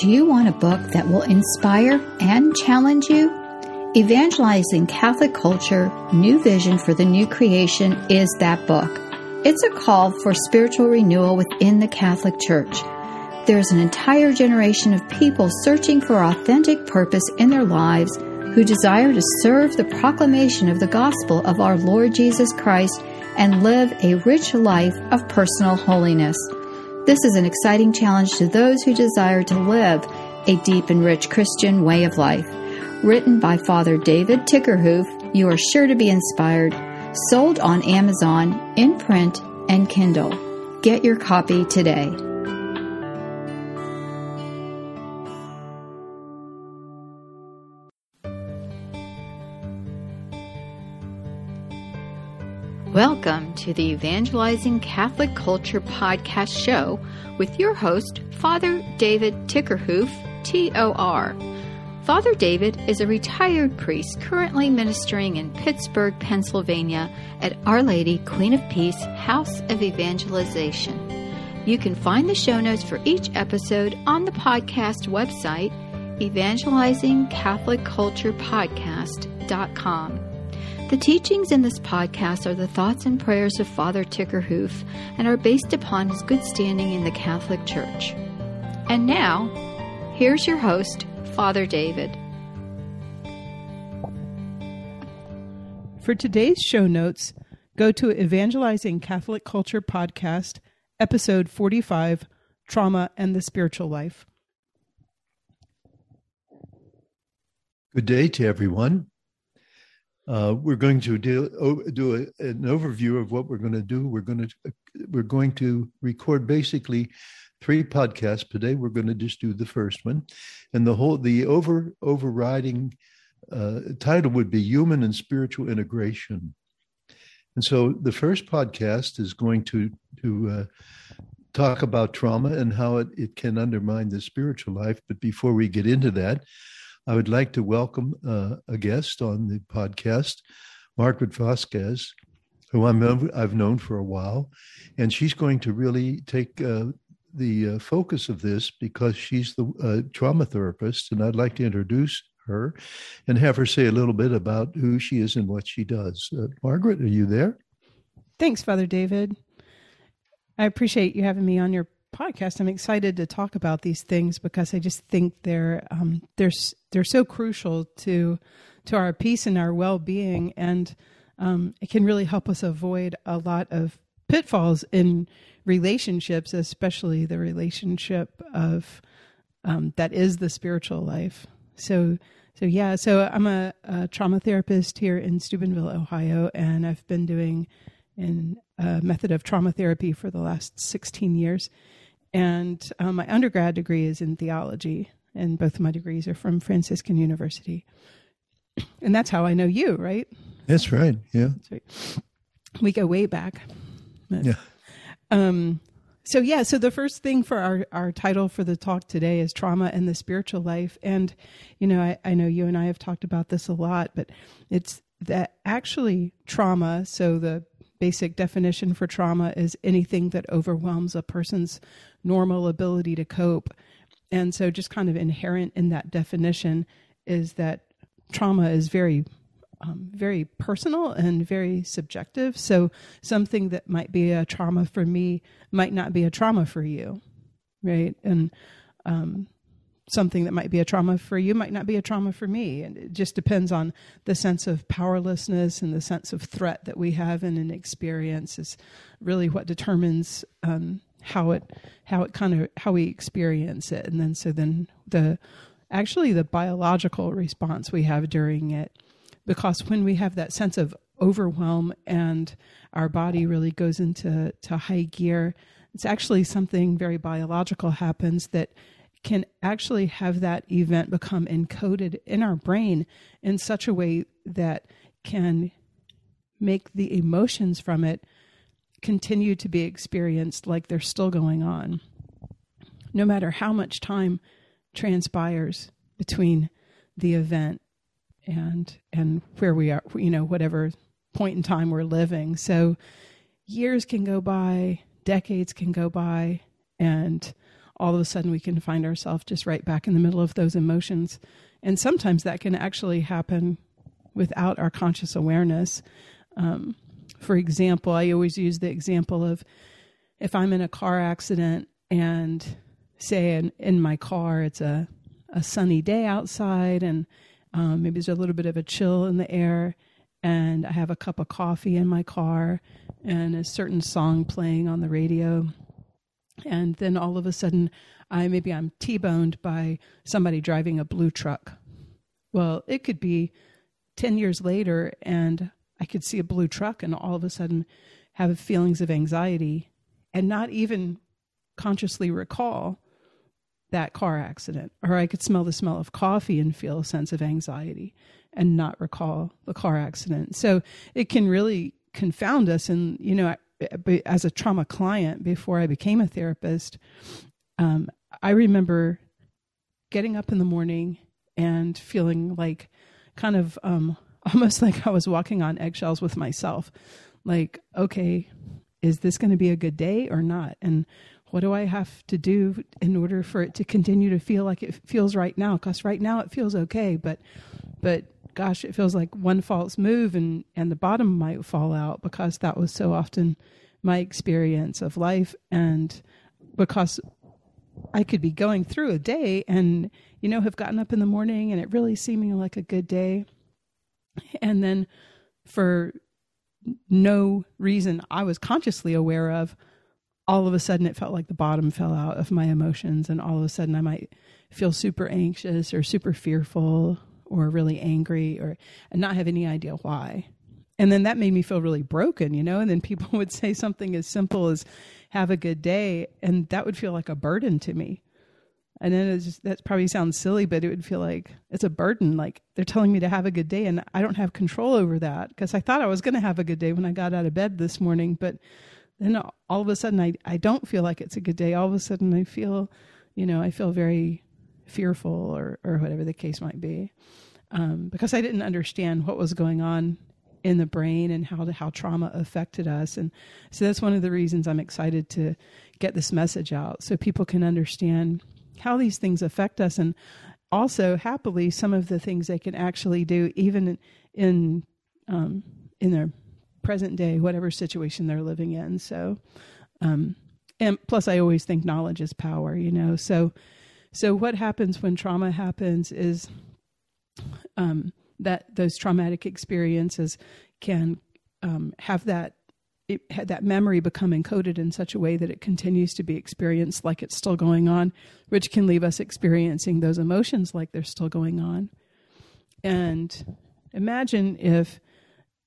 Do you want a book that will inspire and challenge you? Evangelizing Catholic Culture New Vision for the New Creation is that book. It's a call for spiritual renewal within the Catholic Church. There's an entire generation of people searching for authentic purpose in their lives who desire to serve the proclamation of the gospel of our Lord Jesus Christ and live a rich life of personal holiness. This is an exciting challenge to those who desire to live a deep and rich Christian way of life. Written by Father David Tickerhoof, you are sure to be inspired. Sold on Amazon, in print, and Kindle. Get your copy today. Welcome to the Evangelizing Catholic Culture podcast show with your host, Father David Tickerhoof, T O R. Father David is a retired priest currently ministering in Pittsburgh, Pennsylvania at Our Lady Queen of Peace House of Evangelization. You can find the show notes for each episode on the podcast website, evangelizingcatholicculturepodcast.com. The teachings in this podcast are the thoughts and prayers of Father Tickerhoof and are based upon his good standing in the Catholic Church. And now, here's your host, Father David. For today's show notes, go to Evangelizing Catholic Culture Podcast, Episode 45 Trauma and the Spiritual Life. Good day to everyone. Uh, we're going to do, do a, an overview of what we're going to do. We're going to we're going to record basically three podcasts today. We're going to just do the first one, and the whole the over overriding uh, title would be human and spiritual integration. And so the first podcast is going to to uh, talk about trauma and how it, it can undermine the spiritual life. But before we get into that, I would like to welcome uh, a guest on the podcast, Margaret Vasquez, who I'm, I've known for a while. And she's going to really take uh, the uh, focus of this because she's the uh, trauma therapist. And I'd like to introduce her and have her say a little bit about who she is and what she does. Uh, Margaret, are you there? Thanks, Father David. I appreciate you having me on your podcast. I'm excited to talk about these things because I just think they're um, they're they're so crucial to to our peace and our well being, and um, it can really help us avoid a lot of pitfalls in relationships, especially the relationship of um, that is the spiritual life. So. So yeah, so I'm a, a trauma therapist here in Steubenville, Ohio, and I've been doing in a method of trauma therapy for the last 16 years. And um, my undergrad degree is in theology, and both of my degrees are from Franciscan University. And that's how I know you, right? That's right. Yeah. That's right. We go way back. But, yeah. Um, so yeah, so the first thing for our, our title for the talk today is trauma and the spiritual life. And, you know, I, I know you and I have talked about this a lot, but it's that actually trauma, so the basic definition for trauma is anything that overwhelms a person's normal ability to cope. And so, just kind of inherent in that definition is that trauma is very, um, very personal and very subjective. So, something that might be a trauma for me might not be a trauma for you, right? And um, something that might be a trauma for you might not be a trauma for me. And it just depends on the sense of powerlessness and the sense of threat that we have in an experience is really what determines um, how it how it kind of how we experience it. And then so then the actually the biological response we have during it because when we have that sense of overwhelm and our body really goes into to high gear it's actually something very biological happens that can actually have that event become encoded in our brain in such a way that can make the emotions from it continue to be experienced like they're still going on. No matter how much time transpires between the event and and where we are, you know, whatever point in time we're living. So years can go by, decades can go by, and all of a sudden we can find ourselves just right back in the middle of those emotions. And sometimes that can actually happen without our conscious awareness. Um, for example, I always use the example of if I'm in a car accident and say in, in my car it's a, a sunny day outside and um, maybe there's a little bit of a chill in the air and I have a cup of coffee in my car and a certain song playing on the radio. And then all of a sudden, I maybe I'm T-boned by somebody driving a blue truck. Well, it could be 10 years later and I could see a blue truck and all of a sudden have feelings of anxiety and not even consciously recall that car accident. Or I could smell the smell of coffee and feel a sense of anxiety and not recall the car accident. So it can really confound us. And, you know, as a trauma client before I became a therapist, um, I remember getting up in the morning and feeling like kind of um, almost like I was walking on eggshells with myself. Like, okay, is this going to be a good day or not? And what do I have to do in order for it to continue to feel like it feels right now? Because right now it feels okay, but but gosh, it feels like one false move and and the bottom might fall out because that was so often my experience of life. And because I could be going through a day and you know have gotten up in the morning and it really seeming like a good day. And then for no reason I was consciously aware of all of a sudden it felt like the bottom fell out of my emotions and all of a sudden I might feel super anxious or super fearful or really angry or and not have any idea why. And then that made me feel really broken, you know, and then people would say something as simple as have a good day and that would feel like a burden to me. And then it's just, that probably sounds silly, but it would feel like it's a burden. Like they're telling me to have a good day, and I don't have control over that because I thought I was going to have a good day when I got out of bed this morning. But then all of a sudden, I, I don't feel like it's a good day. All of a sudden, I feel, you know, I feel very fearful or, or whatever the case might be um, because I didn't understand what was going on in the brain and how to, how trauma affected us. And so that's one of the reasons I'm excited to get this message out so people can understand how these things affect us. And also happily some of the things they can actually do even in um, in their present day whatever situation they're living in. So um, and plus i always think knowledge is power you know? So so what happens when trauma happens is um, that those traumatic experiences can um, have that it had that memory become encoded in such a way that it continues to be experienced like it's still going on, which can leave us experiencing those emotions like they're still going on. And imagine if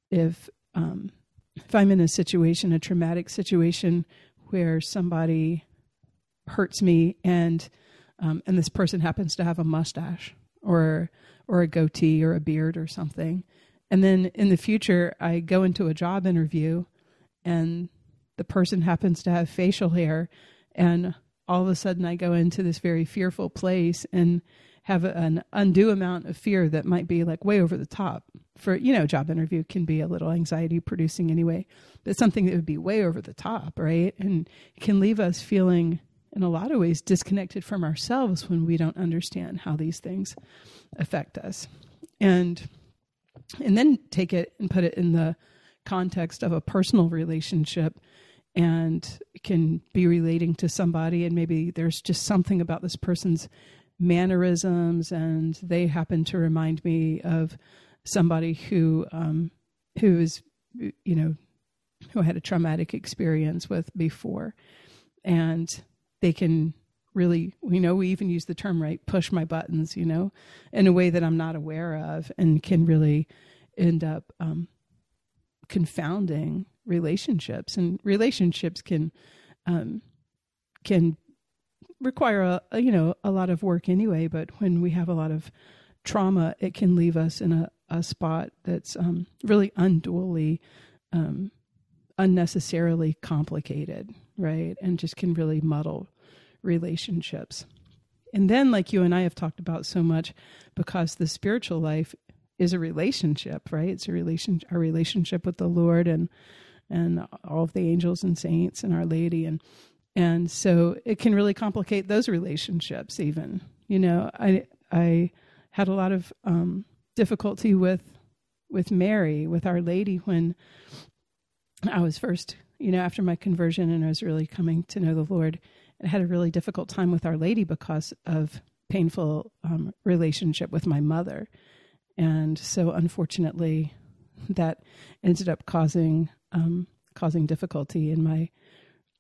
if um, if I'm in a situation, a traumatic situation, where somebody hurts me and um, and this person happens to have a mustache or or a goatee or a beard or something, and then in the future I go into a job interview and the person happens to have facial hair. And all of a sudden I go into this very fearful place and have an undue amount of fear that might be like way over the top. For you know job interview can be a little anxiety producing anyway but something that would be way over the top right? And can leave us feeling in a lot of ways disconnected from ourselves when we don't understand how these things affect us. And and then take it and put it in the context of a personal relationship and can be relating to somebody and maybe there's just something about this person's mannerisms and they happen to remind me of somebody who um, who is you know who I had a traumatic experience with before. And they can really you know we even use the term right push my buttons you know in a way that i'm not aware of and can really end up um, confounding relationships. And relationships can um, can require a, a, you know a lot of work anyway but when we have a lot of trauma it can leave us in a, a spot that's um, really unduly um, unnecessarily complicated right and just can really muddle relationships. And then like you and i have talked about so much because the spiritual life is a relationship, right? It's a relation, our relationship with the Lord and and all of the angels and saints and Our Lady, and and so it can really complicate those relationships even you know? I i had a lot of um, difficulty with with mary with our lady when i was first you know after my conversion and i was really coming to know the lord i had a really difficult time with our lady because of painful um, relationship with my mother and so unfortunately that ended up causing um, causing difficulty in my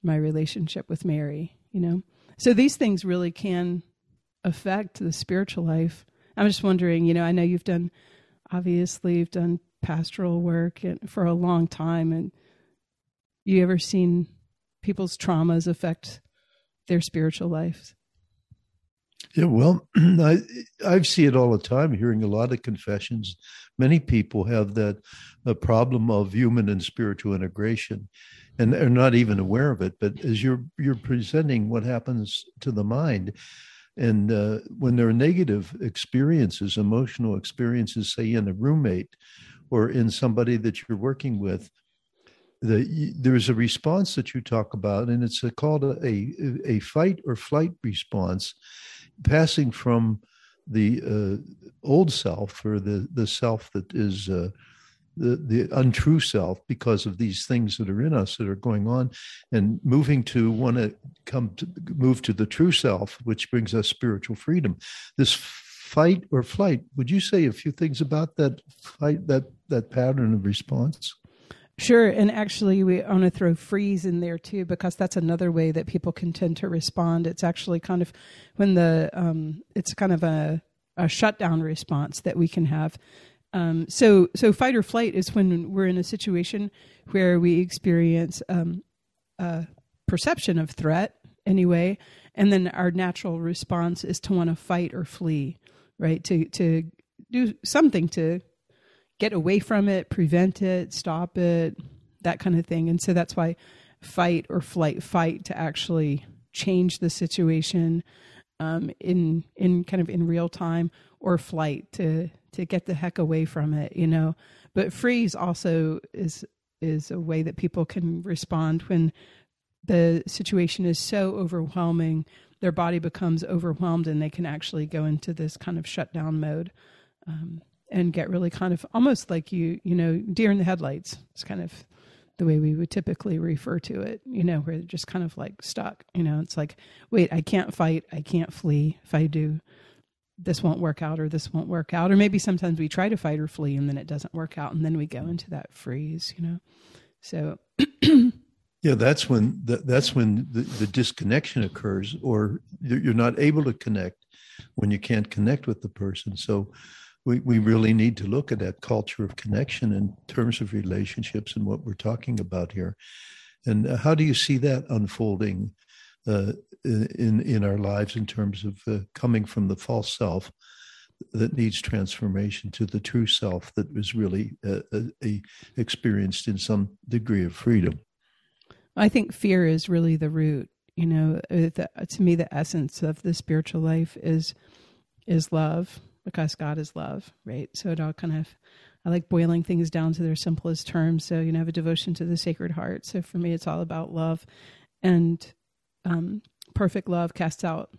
my relationship with Mary, you know. So these things really can affect the spiritual life. I'm just wondering, you know, I know you've done obviously you've done pastoral work for a long time and you ever seen people's traumas affect their spiritual lives? Yeah, well, I I see it all the time. Hearing a lot of confessions, many people have that a problem of human and spiritual integration, and they're not even aware of it. But as you're you're presenting what happens to the mind, and uh, when there are negative experiences, emotional experiences, say in a roommate or in somebody that you're working with, the, there's a response that you talk about, and it's a, called a, a, a fight or flight response, passing from the uh, old self or the the self that is uh, the the untrue self because of these things that are in us that are going on and moving to want to come to move to the true self which brings us spiritual freedom. This fight or flight would you say a few things about that fight that that pattern of response Sure, and actually, we want to throw freeze in there too because that's another way that people can tend to respond. It's actually kind of when the um, it's kind of a, a shutdown response that we can have. Um, so, so fight or flight is when we're in a situation where we experience um, a perception of threat anyway, and then our natural response is to want to fight or flee, right? To to do something to get away from it, prevent it, stop it, that kind of thing. And so that's why fight or flight, fight to actually change the situation um, in in kind of in real time, or flight to to get the heck away from it, you know. But freeze also is is a way that people can respond when the situation is so overwhelming their body becomes overwhelmed and they can actually go into this kind of shutdown mode um, and get really kind of almost like you, you know, deer in the headlights. It's kind of the way we would typically refer to it, you know, where they're just kind of like stuck. You know, it's like, wait, I can't fight, I can't flee. If I do, this won't work out or this won't work out. Or maybe sometimes we try to fight or flee and then it doesn't work out and then we go into that freeze, you know. So Yeah, that's when the, that's when the, the disconnection occurs, or you're not able to connect when you can't connect with the person. So we, we really need to look at that culture of connection in terms of relationships and what we're talking about here. And uh, how do you see that unfolding uh, in in our lives in terms of uh, coming from the false self that needs transformation to the true self that was really uh, a, a experienced in some degree of freedom? I think fear is really the root. You know, uh, the, to me, the essence of the spiritual life is is love because God is love, right? So it all kind of, I like boiling things down to their simplest terms. So, you know, I have a devotion to the Sacred Heart. So for me, it's all about love. And um, perfect love casts out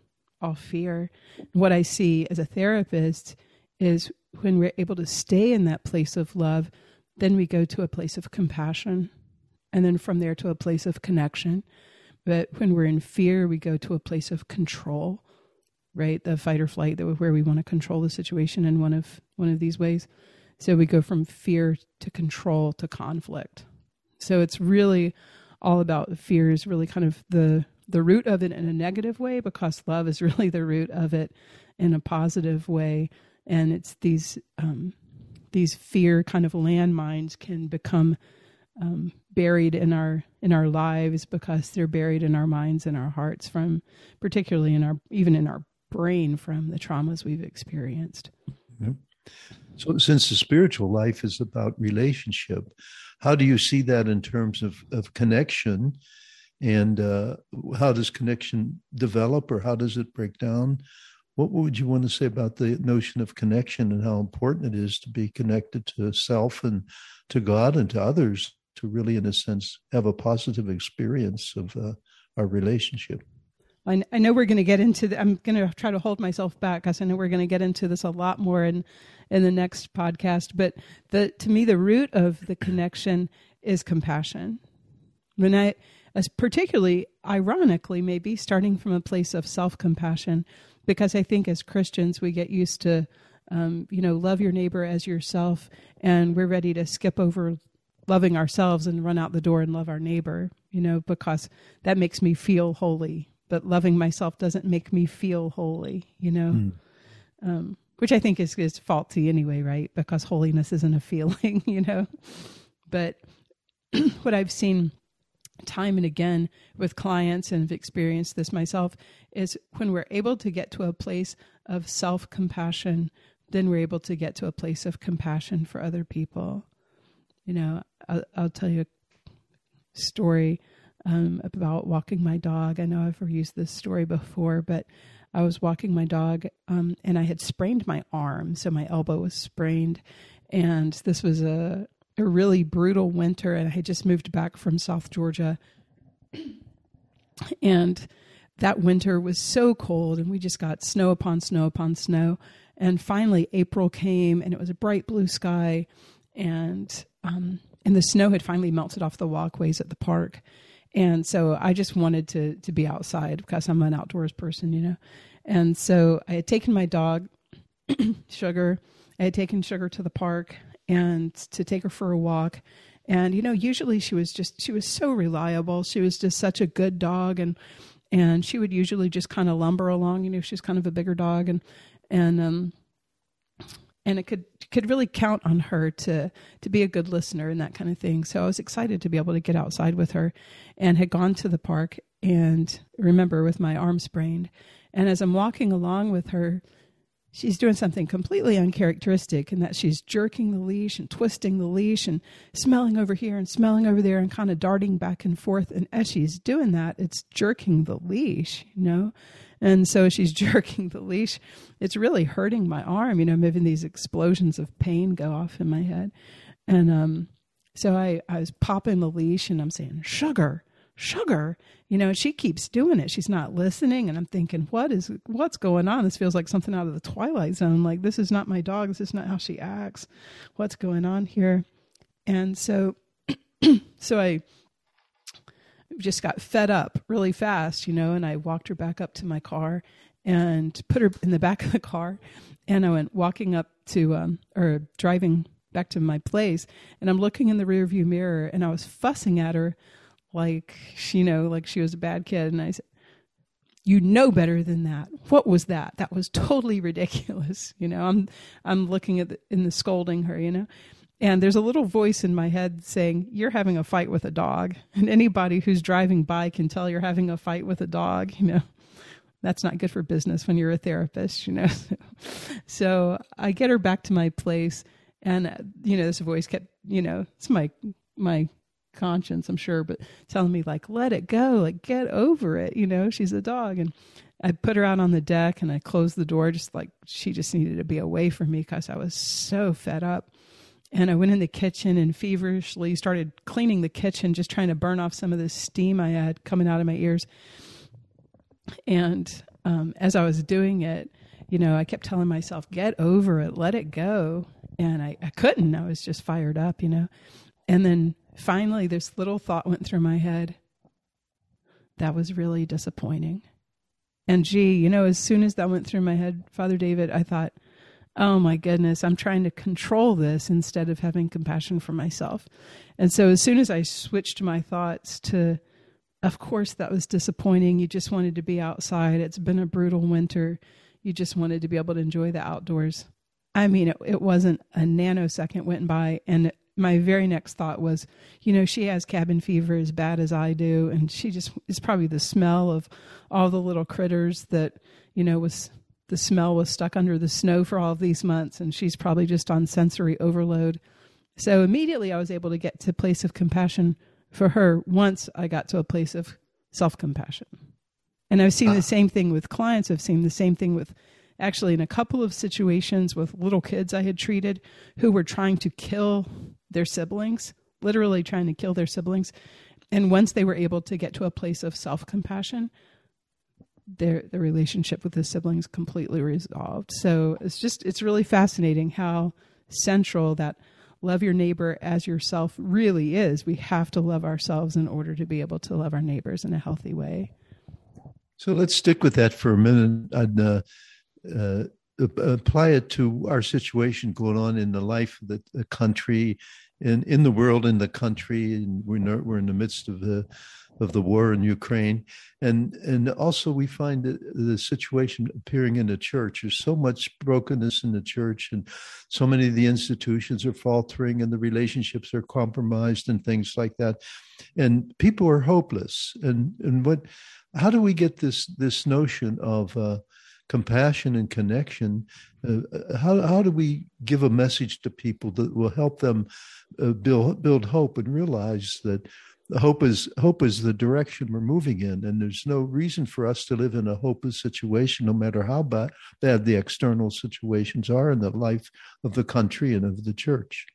all fear. What I see as a therapist is when we're able to stay in that place of love, then we go to a place of compassion. And then from there to a place of connection. But when we're in fear, we go to a place of control right? The fight or flight that where we want to control the situation in one of one of these ways. So we go from fear to control to conflict. So it's really all about fear is really kind of the the root of it in a negative way because love is really the root of it in a positive way. And it's these um, these fear kind of landmines can become um, buried in our in our lives because they're buried in our minds and our hearts from particularly in our even in our brain from the traumas we've experienced. So, since the spiritual life is about relationship, how do you see that in terms of, of connection? And uh, how does connection develop or how does it break down? What would you want to say about the notion of connection and how important it is to be connected to self and to God and to others to really, in a sense, have a positive experience of uh, our relationship. I, I know we're going to get into. The, I'm going to try to hold myself back because I know we're going to get into this a lot more in in the next podcast. But the to me, the root of the connection is compassion. When I, as particularly ironically, maybe starting from a place of self compassion, because I think as Christians we get used to, um, you know, love your neighbor as yourself, and we're ready to skip over loving ourselves and run out the door and love our neighbor, you know, because that makes me feel holy. But loving myself doesn't make me feel holy, you know, mm. um, which I think is, is faulty anyway, right? Because holiness isn't a feeling, you know. But what I've seen time and again with clients and have experienced this myself is when we're able to get to a place of self compassion, then we're able to get to a place of compassion for other people. You know, I'll, I'll tell you a story um, about walking my dog. I know I've used this story before, but I was walking my dog um, and I had sprained my arm. So my elbow was sprained. And this was a, a really brutal winter. And I had just moved back from South Georgia. And that winter was so cold. And we just got snow upon snow upon snow. And finally, April came and it was a bright blue sky. And um, and the snow had finally melted off the walkways at the park. And so I just wanted to to be outside because I'm an outdoors person, you know. And so I had taken my dog, Sugar. I had taken Sugar to the park and to take her for a walk. And you know, usually she was just she was so reliable. She was just such a good dog and and she would usually just kind of lumber along, you know, she's kind of a bigger dog and and um and it could could really count on her to to be a good listener and that kind of thing. So I was excited to be able to get outside with her, and had gone to the park and remember with my arm sprained, and as I'm walking along with her, she's doing something completely uncharacteristic in that she's jerking the leash and twisting the leash and smelling over here and smelling over there and kind of darting back and forth. And as she's doing that, it's jerking the leash, you know. And so she's jerking the leash. It's really hurting my arm. You know, I'm having these explosions of pain go off in my head. And um, so I, I was popping the leash and I'm saying, Sugar, sugar. You know she keeps doing it. She's not listening. And i'm thinking what is what's going on? This feels like something out of the twilight zone. Like this is not my dog. This is not how she acts. What's going on here? And so so i just got fed up really fast, you know, and I walked her back up to my car and put her in the back of the car. And I went walking up to, um, or driving back to my place. And I'm looking in the rearview mirror and I was fussing at her like, she, you know, like she was a bad kid. And I said, you know better than that. What was that? That was totally ridiculous. You know, I'm, I'm looking at the, in the scolding her, you know, and there's a little voice in my head saying, You're having a fight with a dog. And anybody who's driving by can tell you're having a fight with a dog, you know. That's not good for business when you're a therapist, you know. so I get her back to my place, and uh, you know, this voice kept, you know, it's my my conscience, I'm sure, but telling me like, let it go, like get over it, you know. She's a dog, and I put her out on the deck, and I closed the door, just like she just needed to be away from me because I was so fed up. And I went in the kitchen and feverishly started cleaning the kitchen, just trying to burn off some of the steam I had coming out of my ears. And um, as I was doing it, you know, I kept telling myself, get over it, let it go. And I, I couldn't. I was just fired up, you know. And then finally, this little thought went through my head that was really disappointing. And gee, you know, as soon as that went through my head, Father David, I thought, oh my goodness, I'm trying to control this instead of having compassion for myself. And so as soon as I switched my thoughts to, of course, that was disappointing. You just wanted to be outside. It's been a brutal winter. You just wanted to be able to enjoy the outdoors. I mean, it, it wasn't a nanosecond went by, and my very next thought was, you know, she has cabin fever as bad as I do, and she just is probably the smell of all the little critters that, you know, was the smell was stuck under the snow for all of these months and she's probably just on sensory overload. So immediately I was able to get to a place of compassion for her once I got to a place of self compassion. And I've seen the ah. same thing with clients. I've seen the same thing with actually in a couple of situations with little kids I had treated who were trying to kill their siblings, literally trying to kill their siblings. and once they were able to get to a place of self compassion, their the relationship with the siblings completely resolved. So it's just it's really fascinating how central that love your neighbor as yourself really is. We have to love ourselves in order to be able to love our neighbors in a healthy way. So let's stick with that for a minute and uh, uh, apply it to our situation going on in the life of the, the country, in in the world, in the country, and we're we're in the midst of the of the war in Ukraine, and and also we find that the situation appearing in the church. There's so much brokenness in the church, and so many of the institutions are faltering, and the relationships are compromised, and things like that, and people are hopeless. And and what, how do we get this this notion of uh, compassion and connection. Uh, how how do we give a message to people that will help them uh, build build hope and realize that hope is hope is the direction we're moving in, and there's no reason for us to live in a hopeless situation, no matter how bad, bad the external situations are in the life of the country and of the church.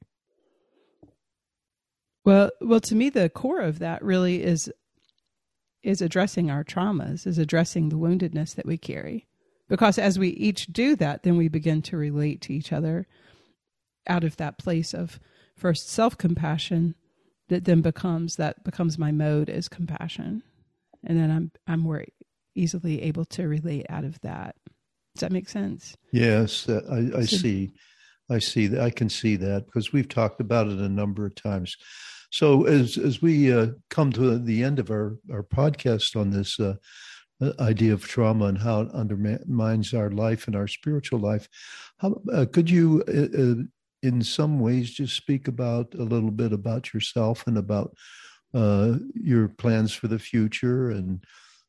Well, well, to me, the core of that really is is addressing our traumas, is addressing the woundedness that we carry. Because as we each do that, then we begin to relate to each other out of that place of first self compassion that then becomes that becomes my mode is compassion. And then I'm I'm more easily able to relate out of that. Does that make sense? Yes, uh, I, I so, see. I see that. I can see that because we've talked about it a number of times. So as as we uh, come to the end of our our podcast on this, uh, idea of trauma and how it undermines our life and our spiritual life. How, uh, could you, uh, uh, in some ways, just speak about a little bit about yourself and about uh, your plans for the future and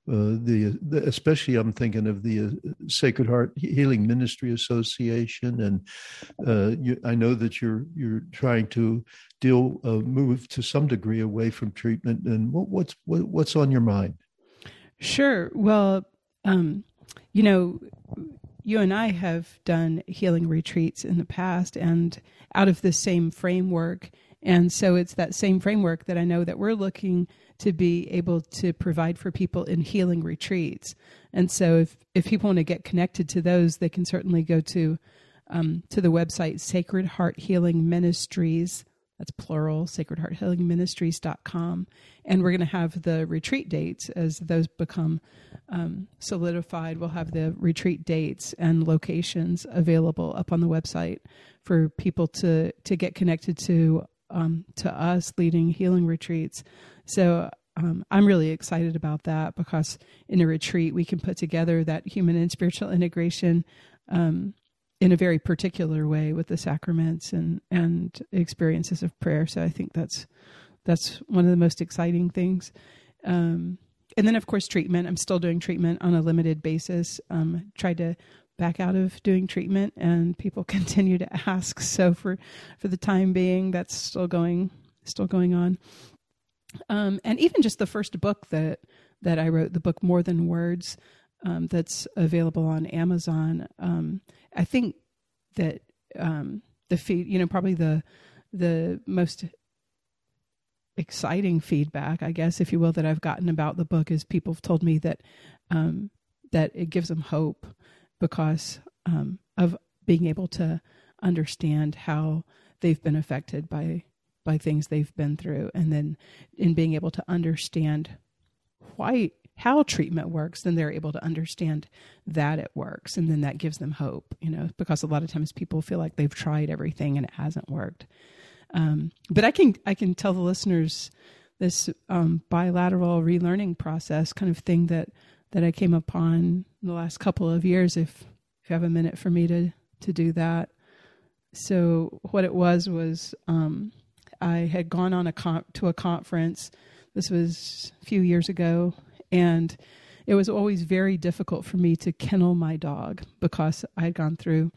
uh, the, the, especially I'm thinking of the uh, Sacred Heart Healing Ministry Association, and you, I know that you're you're trying to deal move to some degree away from treatment. And what, what's what, what's on your mind? Sure. Well, um, you know, you and I have done healing retreats in the past and out of the same framework. And so it's that same framework that I know that we're looking to be able to provide for people in healing retreats. And so if, if people want to get connected to those, they can certainly go to um, to the website Sacred Heart Healing Ministries that's plural, sacredhearthealingministries.com. And we're going to have the retreat dates as those become um, solidified. We'll have the retreat dates and locations available up on the website for people to, to get connected to um, to us leading healing retreats. So um, I'm really excited about that because in a retreat we can put together that human and spiritual integration um, in a very particular way with the sacraments and and experiences of prayer. So I think that's that's one of the most exciting things. Um, and then of course treatment. I'm still doing treatment on a limited basis. Um, tried to back out of doing treatment, and people continue to ask. So for for the time being, that's still going still going on. Um, and even just the first book that that I wrote, the book More Than Words, um, that's available on Amazon. Um, I think that um, the feed, you know, probably the the most exciting feedback, I guess, if you will, that I've gotten about the book is people have told me that um, that it gives them hope because um, of being able to understand how they've been affected by by things they've been through, and then in being able to understand why how treatment works, then they're able to understand that it works. And then that gives them hope, you know, because a lot of times people feel like they've tried everything and it hasn't worked. Um, but I can, I can tell the listeners this um, bilateral relearning process kind of thing that, that I came upon in the last couple of years, if, if you have a minute for me to, to do that. So what it was was um, I had gone on a con- to a conference. This was a few years ago, and it was always very difficult for me to kennel my dog because I had gone through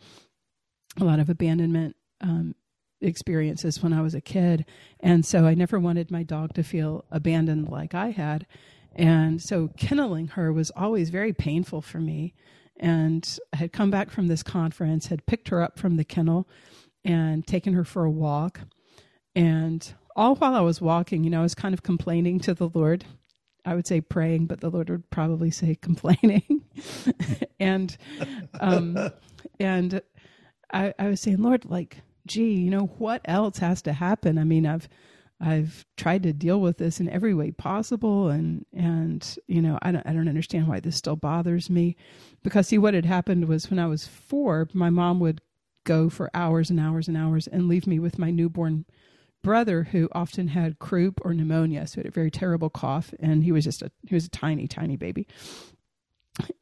a lot of abandonment um, experiences when I was a kid. And so I never wanted my dog to feel abandoned like I had. And so kenneling her was always very painful for me. And I had come back from this conference, had picked her up from the kennel and taken her for a walk. And all while I was walking, you know, I was kind of complaining to the Lord. I would say praying, but the Lord would probably say complaining. and um, and I, I was saying, Lord, like, gee, you know, what else has to happen? I mean, I've I've tried to deal with this in every way possible, and and you know, I don't I don't understand why this still bothers me, because see, what had happened was when I was four, my mom would go for hours and hours and hours and leave me with my newborn brother who often had croup or pneumonia so had a very terrible cough and he was just a he was a tiny tiny baby.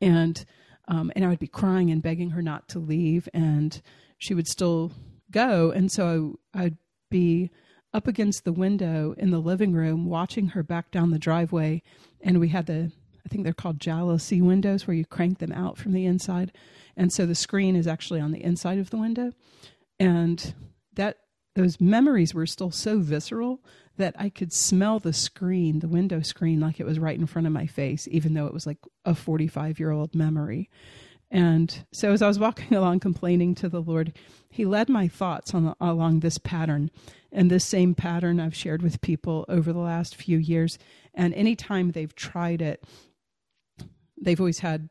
And um, and i would be crying and begging her not to leave and she would still go. And so i'd be up against the window in the living room watching her back down the driveway and we had the i think they're called jalousie windows where you crank them out from the inside. And so the screen is actually on the inside of the window. And that those memories were still so visceral that I could smell the screen, the window screen, like it was right in front of my face, even though it was like a 45 year old memory. And so as I was walking along complaining to the Lord, He led my thoughts on, along this pattern. And this same pattern I've shared with people over the last few years. And anytime they've tried it, they've always had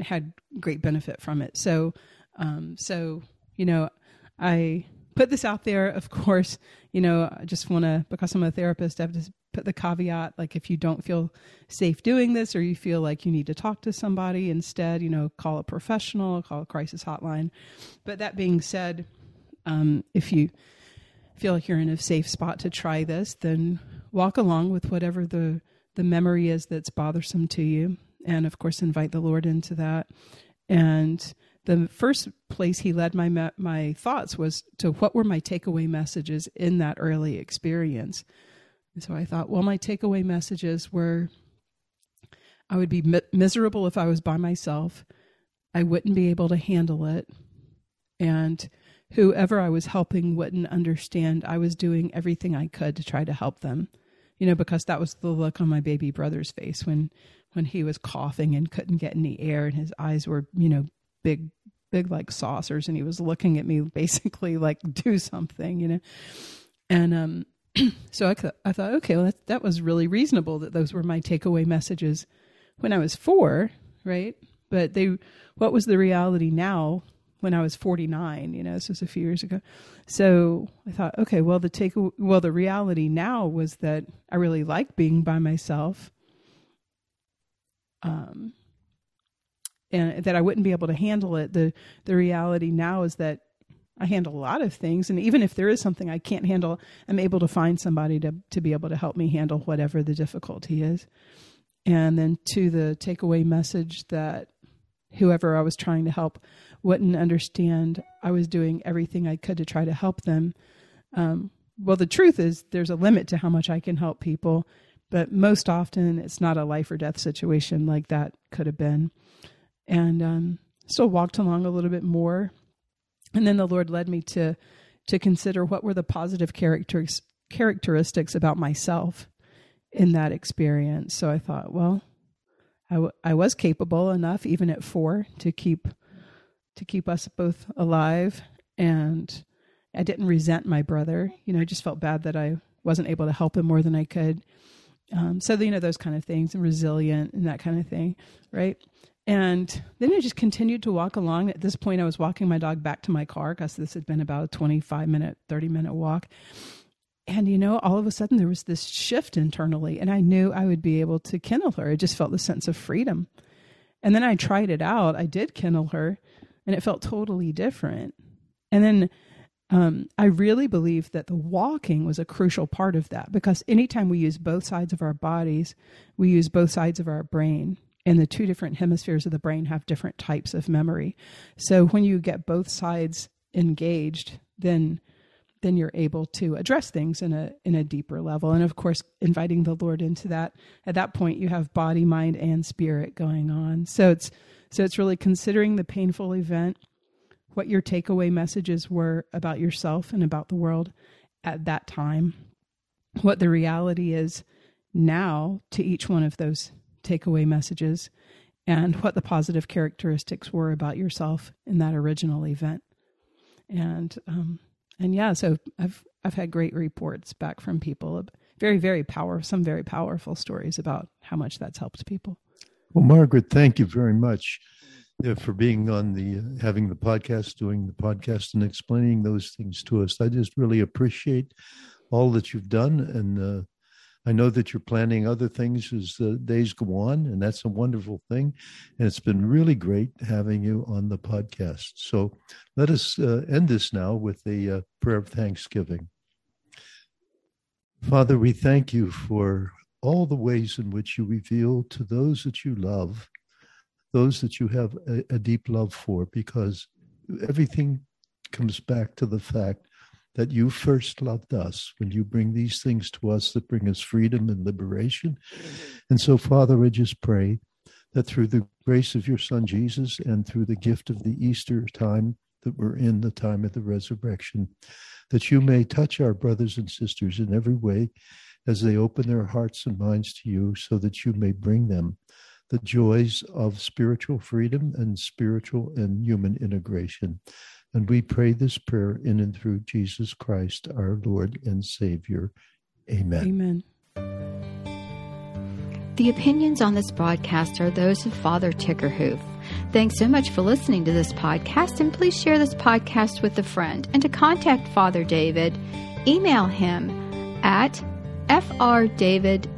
had great benefit from it. So, um, so you know, I put this out there. Of course, you know, I just want to, because I'm a therapist, I have to put the caveat like if you don't feel safe doing this or you feel like you need to talk to somebody instead, you know, call a professional, call a crisis hotline. But that being said, um, if you feel like you're in a safe spot to try this, then walk along with whatever the the memory is that's bothersome to you, and of course invite the Lord into that. And the first place he led my my thoughts was to what were my takeaway messages in that early experience. And so I thought, well, my takeaway messages were I would be mi- miserable if I was by myself. I wouldn't be able to handle it. And whoever I was helping wouldn't understand I was doing everything I could to try to help them. You know, because that was the look on my baby brother's face when when he was coughing and couldn't get any air and his eyes were, you know, big big like saucers and he was looking at me basically like do something you know? And um so I, I thought okay well that, that was really reasonable that those were my takeaway messages when i was four right? But they what was the reality now when i was 49 you know this was a few years ago? So i thought okay well the take well the reality now was that i really like being by myself um and that I wouldn't be able to handle it. The the reality now is that I handle a lot of things, and even if there is something I can't handle, I'm able to find somebody to to be able to help me handle whatever the difficulty is. And then to the takeaway message that whoever I was trying to help wouldn't understand, I was doing everything I could to try to help them. Um, well, the truth is, there's a limit to how much I can help people, but most often it's not a life or death situation like that could have been and um, still walked along a little bit more. And then the Lord led me to to consider what were the positive characters characteristics about myself in that experience. So I thought, well, I, w- I was capable enough, even at four, to keep to keep us both alive, and I didn't resent my brother. You know, I just felt bad that I wasn't able to help him more than I could. Um, so you know those kind of things, and resilient and that kind of thing, right? And then I just continued to walk along. At this point, I was walking my dog back to my car because this had been about a 25 minute, 30 minute walk. And, you know, all of a sudden there was this shift internally, and I knew I would be able to kennel her. I just felt the sense of freedom. And then I tried it out. I did kennel her, and it felt totally different. And then um, I really believe that the walking was a crucial part of that because anytime we use both sides of our bodies, we use both sides of our brain and the two different hemispheres of the brain have different types of memory. So when you get both sides engaged, then then you're able to address things in a in a deeper level. And of course, inviting the Lord into that. At that point, you have body, mind, and spirit going on. So it's so it's really considering the painful event, what your takeaway messages were about yourself and about the world at that time, what the reality is now to each one of those takeaway messages and what the positive characteristics were about yourself in that original event. And um, and yeah, so I've I've had great reports back from people. Very, very powerful, some very powerful stories about how much that's helped people. Well, Margaret, thank you very much uh, for being on the having the podcast, doing the podcast, and explaining those things to us. I just really appreciate all that you've done, and uh, I know that you're planning other things as the days go on, and that's a wonderful thing. And it's been really great having you on the podcast. So let us uh, end this now with a uh, prayer of thanksgiving. Father, we thank you for all the ways in which you reveal to those that you love, those that you have a, a deep love for, because everything comes back to the fact that you first loved us when you bring these things to us that bring us freedom and liberation. Mm-hmm. And so, Father, I just pray that through the grace of your Son Jesus and through the gift of the Easter time that we're in, the time of the resurrection, that you may touch our brothers and sisters in every way as they open their hearts and minds to you, so that you may bring them the joys of spiritual freedom and spiritual and human integration. And we pray this prayer in and through Jesus Christ, our Lord and Savior. Amen. Amen. The opinions on this broadcast are those of Father Tickerhoof. Thanks so much for listening to this podcast, and please share this podcast with a friend. And to contact Father David, email him at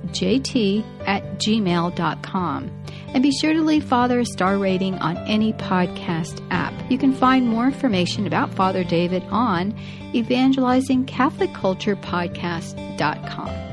frdavidjt at gmail.com. And be sure to leave Father a star rating on any podcast app. You can find more information about Father David on evangelizingcatholicculturepodcast.com.